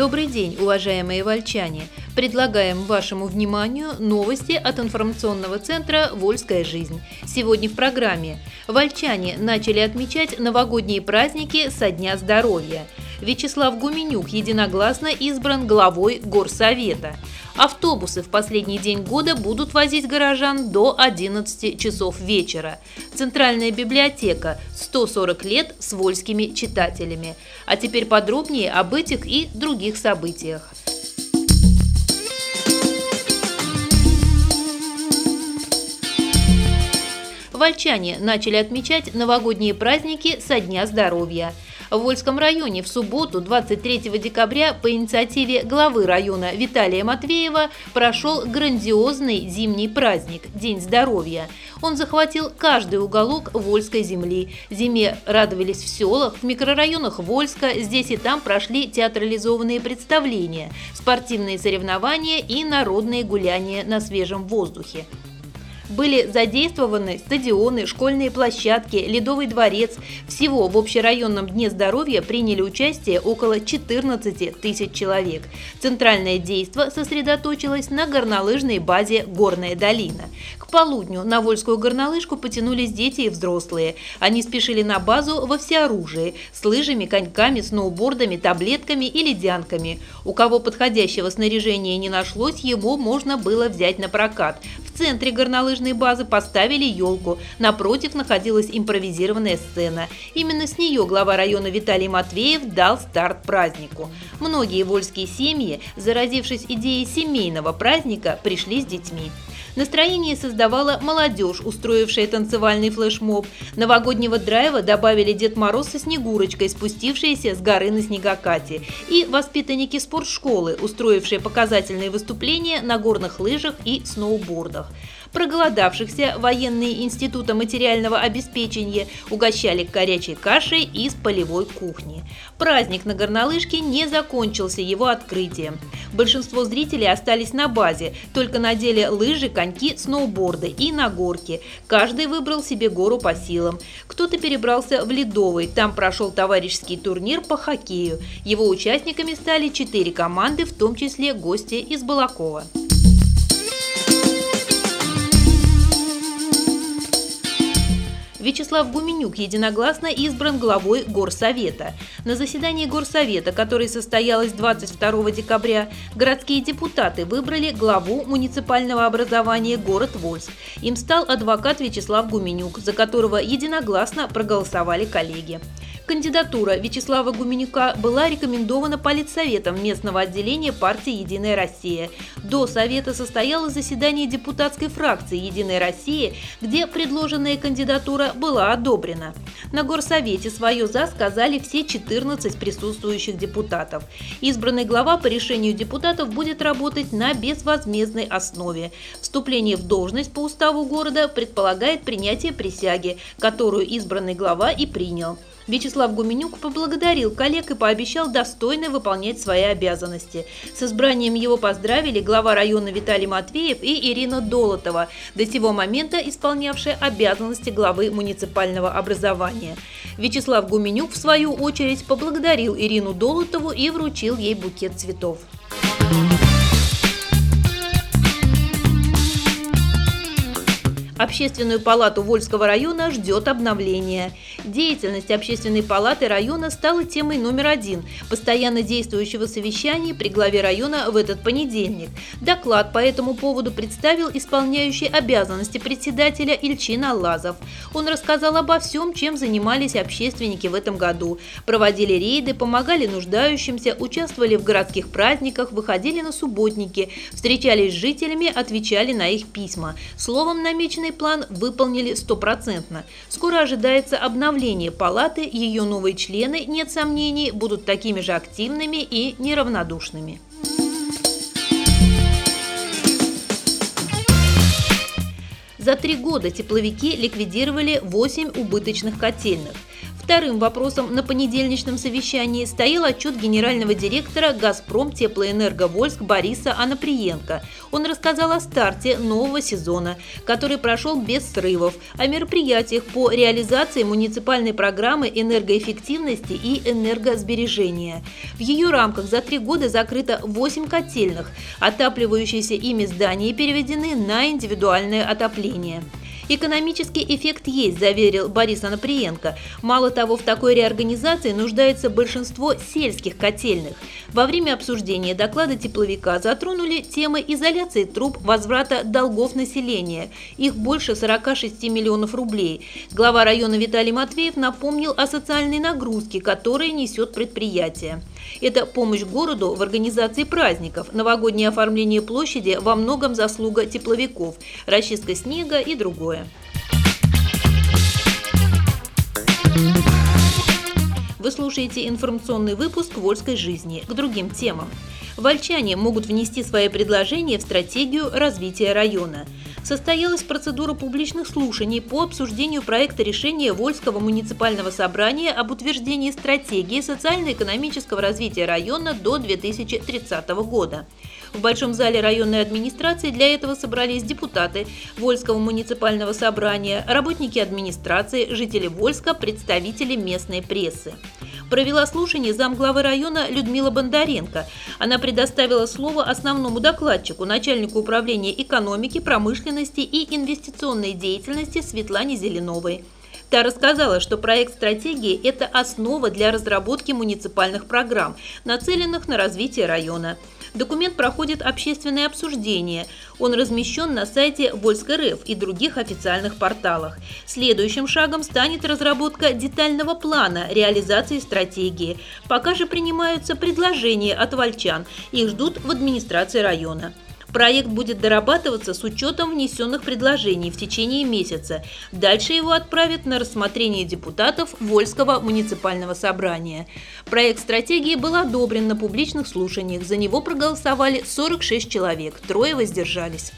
Добрый день, уважаемые вольчане! Предлагаем вашему вниманию новости от информационного центра «Вольская жизнь». Сегодня в программе Вольчане начали отмечать новогодние праздники со Дня здоровья. Вячеслав Гуменюк единогласно избран главой Горсовета. Автобусы в последний день года будут возить горожан до 11 часов вечера. Центральная библиотека 140 лет с вольскими читателями. А теперь подробнее об этих и других событиях. Вольчане начали отмечать новогодние праздники со Дня здоровья – в Вольском районе в субботу, 23 декабря, по инициативе главы района Виталия Матвеева прошел грандиозный зимний праздник – День здоровья. Он захватил каждый уголок Вольской земли. Зиме радовались в селах, в микрорайонах Вольска, здесь и там прошли театрализованные представления, спортивные соревнования и народные гуляния на свежем воздухе. Были задействованы стадионы, школьные площадки, Ледовый дворец. Всего в общерайонном Дне здоровья приняли участие около 14 тысяч человек. Центральное действо сосредоточилось на горнолыжной базе «Горная долина». К полудню на Вольскую горнолыжку потянулись дети и взрослые. Они спешили на базу во всеоружии – с лыжами, коньками, сноубордами, таблетками и ледянками. У кого подходящего снаряжения не нашлось, его можно было взять на прокат. Центре горнолыжной базы поставили елку. Напротив находилась импровизированная сцена. Именно с нее глава района Виталий Матвеев дал старт празднику. Многие вольские семьи, заразившись идеей семейного праздника, пришли с детьми. Настроение создавала молодежь, устроившая танцевальный флешмоб. Новогоднего драйва добавили Дед Мороз со Снегурочкой, спустившиеся с горы на снегокате, и воспитанники спортшколы, устроившие показательные выступления на горных лыжах и сноубордах. Проголодавшихся военные института материального обеспечения угощали горячей кашей из полевой кухни. Праздник на горнолыжке не закончился его открытием. Большинство зрителей остались на базе, только надели лыжи, коньки, сноуборды и на горке. Каждый выбрал себе гору по силам. Кто-то перебрался в Ледовый, там прошел товарищеский турнир по хоккею. Его участниками стали четыре команды, в том числе гости из Балакова. Вячеслав Гуменюк единогласно избран главой Горсовета. На заседании Горсовета, которое состоялось 22 декабря, городские депутаты выбрали главу муниципального образования город Вольск. Им стал адвокат Вячеслав Гуменюк, за которого единогласно проголосовали коллеги. Кандидатура Вячеслава Гуменюка была рекомендована Политсоветом местного отделения партии «Единая Россия». До Совета состоялось заседание депутатской фракции «Единая Россия», где предложенная кандидатура была одобрена. На Горсовете свое «за» сказали все 14 присутствующих депутатов. Избранный глава по решению депутатов будет работать на безвозмездной основе. Вступление в должность по уставу города предполагает принятие присяги, которую избранный глава и принял. Вячеслав Гуменюк поблагодарил коллег и пообещал достойно выполнять свои обязанности. С избранием его поздравили глава района Виталий Матвеев и Ирина Долотова, до сего момента исполнявшая обязанности главы муниципального образования. Вячеслав Гуменюк, в свою очередь, поблагодарил Ирину Долотову и вручил ей букет цветов. Общественную палату Вольского района ждет обновление. Деятельность Общественной палаты района стала темой номер один постоянно действующего совещания при главе района в этот понедельник. Доклад по этому поводу представил исполняющий обязанности председателя Ильчин Аллазов. Он рассказал обо всем, чем занимались общественники в этом году. Проводили рейды, помогали нуждающимся, участвовали в городских праздниках, выходили на субботники, встречались с жителями, отвечали на их письма. Словом, намеченный Намеченный план выполнили стопроцентно. Скоро ожидается обновление палаты, ее новые члены, нет сомнений, будут такими же активными и неравнодушными. За три года тепловики ликвидировали 8 убыточных котельных – Вторым вопросом на понедельничном совещании стоял отчет генерального директора «Газпром Теплоэнерго Вольск» Бориса Анаприенко. Он рассказал о старте нового сезона, который прошел без срывов, о мероприятиях по реализации муниципальной программы энергоэффективности и энергосбережения. В ее рамках за три года закрыто 8 котельных, отапливающиеся ими здания переведены на индивидуальное отопление. Экономический эффект есть, заверил Борис Анаприенко. Мало того, в такой реорганизации нуждается большинство сельских котельных. Во время обсуждения доклада тепловика затронули темы изоляции труб, возврата долгов населения. Их больше 46 миллионов рублей. Глава района Виталий Матвеев напомнил о социальной нагрузке, которую несет предприятие. Это помощь городу в организации праздников, новогоднее оформление площади во многом заслуга тепловиков, расчистка снега и другое. Вы слушаете информационный выпуск «Вольской жизни» к другим темам. Вольчане могут внести свои предложения в стратегию развития района. Состоялась процедура публичных слушаний по обсуждению проекта решения Вольского муниципального собрания об утверждении стратегии социально-экономического развития района до 2030 года. В Большом зале районной администрации для этого собрались депутаты Вольского муниципального собрания, работники администрации, жители Вольска, представители местной прессы. Провела слушание замглавы района Людмила Бондаренко. Она предоставила слово основному докладчику, начальнику управления экономики, промышленности и инвестиционной деятельности Светлане Зеленовой. Та рассказала, что проект стратегии – это основа для разработки муниципальных программ, нацеленных на развитие района. Документ проходит общественное обсуждение. Он размещен на сайте Вольск.РФ и других официальных порталах. Следующим шагом станет разработка детального плана реализации стратегии. Пока же принимаются предложения от вольчан. Их ждут в администрации района. Проект будет дорабатываться с учетом внесенных предложений в течение месяца. Дальше его отправят на рассмотрение депутатов Вольского муниципального собрания. Проект стратегии был одобрен на публичных слушаниях. За него проголосовали 46 человек, трое воздержались.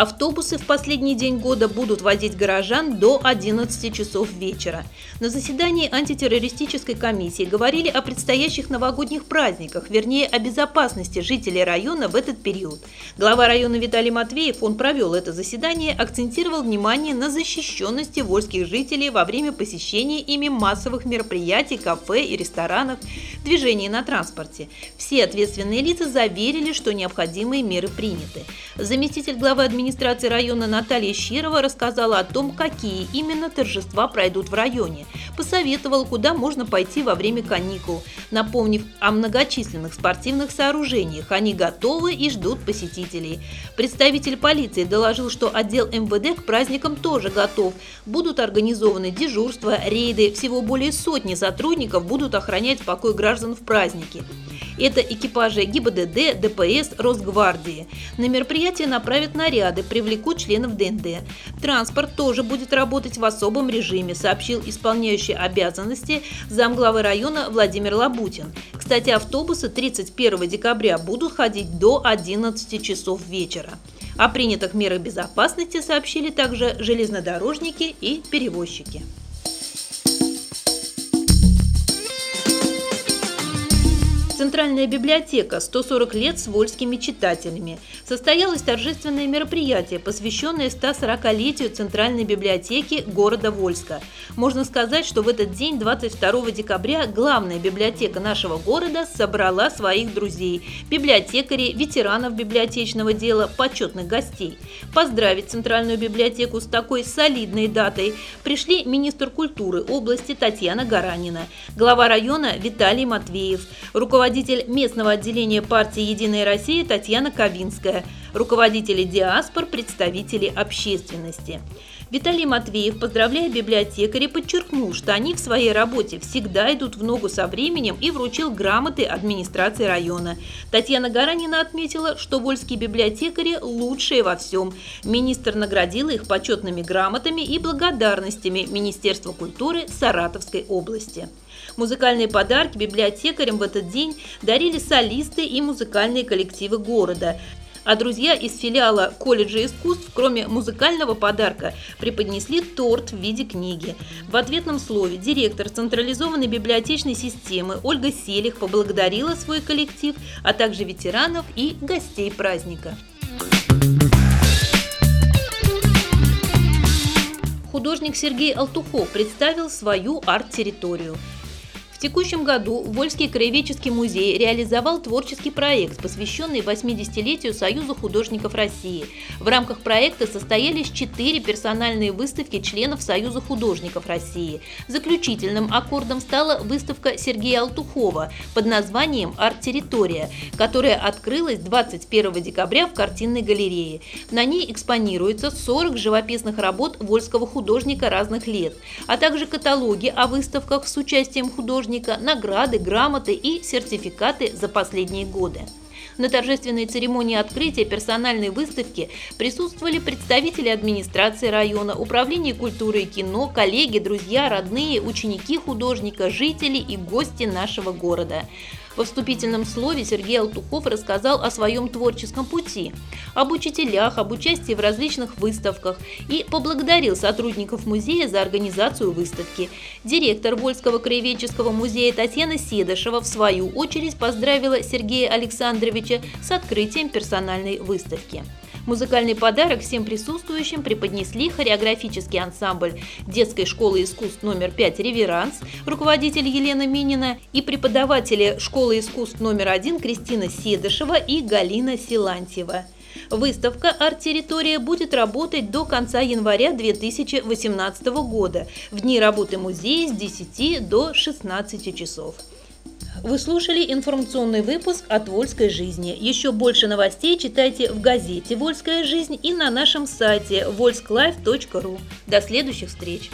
Автобусы в последний день года будут возить горожан до 11 часов вечера. На заседании антитеррористической комиссии говорили о предстоящих новогодних праздниках, вернее о безопасности жителей района в этот период. Глава района Виталий Матвеев, он провел это заседание, акцентировал внимание на защищенности вольских жителей во время посещения ими массовых мероприятий, кафе и ресторанов, движения на транспорте. Все ответственные лица заверили, что необходимые меры приняты. Заместитель главы администрации района Наталья Щирова рассказала о том, какие именно торжества пройдут в районе. Посоветовала, куда можно пойти во время каникул, напомнив о многочисленных спортивных сооружениях. Они готовы и ждут посетителей. Представитель полиции доложил, что отдел МВД к праздникам тоже готов. Будут организованы дежурства, рейды. Всего более сотни сотрудников будут охранять покой граждан в праздники. Это экипажи ГИБДД, ДПС, Росгвардии. На мероприятие направят наряды, привлекут членов ДНД. Транспорт тоже будет работать в особом режиме, сообщил исполняющий обязанности замглавы района Владимир Лабутин. Кстати, автобусы 31 декабря будут ходить до 11 часов вечера. О принятых мерах безопасности сообщили также железнодорожники и перевозчики. Центральная библиотека 140 лет с вольскими читателями. Состоялось торжественное мероприятие, посвященное 140-летию Центральной библиотеки города Вольска. Можно сказать, что в этот день, 22 декабря, главная библиотека нашего города собрала своих друзей, библиотекарей, ветеранов библиотечного дела, почетных гостей. Поздравить Центральную библиотеку с такой солидной датой пришли министр культуры области Татьяна Гаранина, глава района Виталий Матвеев, руководитель руководитель местного отделения партии «Единая Россия» Татьяна Ковинская, руководители диаспор, представители общественности. Виталий Матвеев, поздравляя библиотекарей, подчеркнул, что они в своей работе всегда идут в ногу со временем и вручил грамоты администрации района. Татьяна Гаранина отметила, что вольские библиотекари лучшие во всем. Министр наградила их почетными грамотами и благодарностями Министерства культуры Саратовской области. Музыкальные подарки библиотекарям в этот день дарили солисты и музыкальные коллективы города. А друзья из филиала колледжа искусств, кроме музыкального подарка, преподнесли торт в виде книги. В ответном слове директор централизованной библиотечной системы Ольга Селих поблагодарила свой коллектив, а также ветеранов и гостей праздника. Художник Сергей Алтухов представил свою арт-территорию – текущем году Вольский краеведческий музей реализовал творческий проект, посвященный 80-летию Союза художников России. В рамках проекта состоялись четыре персональные выставки членов Союза художников России. Заключительным аккордом стала выставка Сергея Алтухова под названием «Арт-территория», которая открылась 21 декабря в картинной галерее. На ней экспонируется 40 живописных работ вольского художника разных лет, а также каталоги о выставках с участием художников художника, награды, грамоты и сертификаты за последние годы. На торжественной церемонии открытия персональной выставки присутствовали представители администрации района, управления культуры и кино, коллеги, друзья, родные, ученики художника, жители и гости нашего города. Во вступительном слове Сергей Алтухов рассказал о своем творческом пути, об учителях, об участии в различных выставках и поблагодарил сотрудников музея за организацию выставки. Директор Вольского краеведческого музея Татьяна Седышева в свою очередь поздравила Сергея Александровича с открытием персональной выставки. Музыкальный подарок всем присутствующим преподнесли хореографический ансамбль детской школы искусств номер 5 «Реверанс», руководитель Елена Минина и преподаватели школы искусств номер 1 Кристина Седышева и Галина Силантьева. Выставка «Арт-территория» будет работать до конца января 2018 года, в дни работы музея с 10 до 16 часов. Вы слушали информационный выпуск от «Вольской жизни». Еще больше новостей читайте в газете «Вольская жизнь» и на нашем сайте volsklife.ru. До следующих встреч!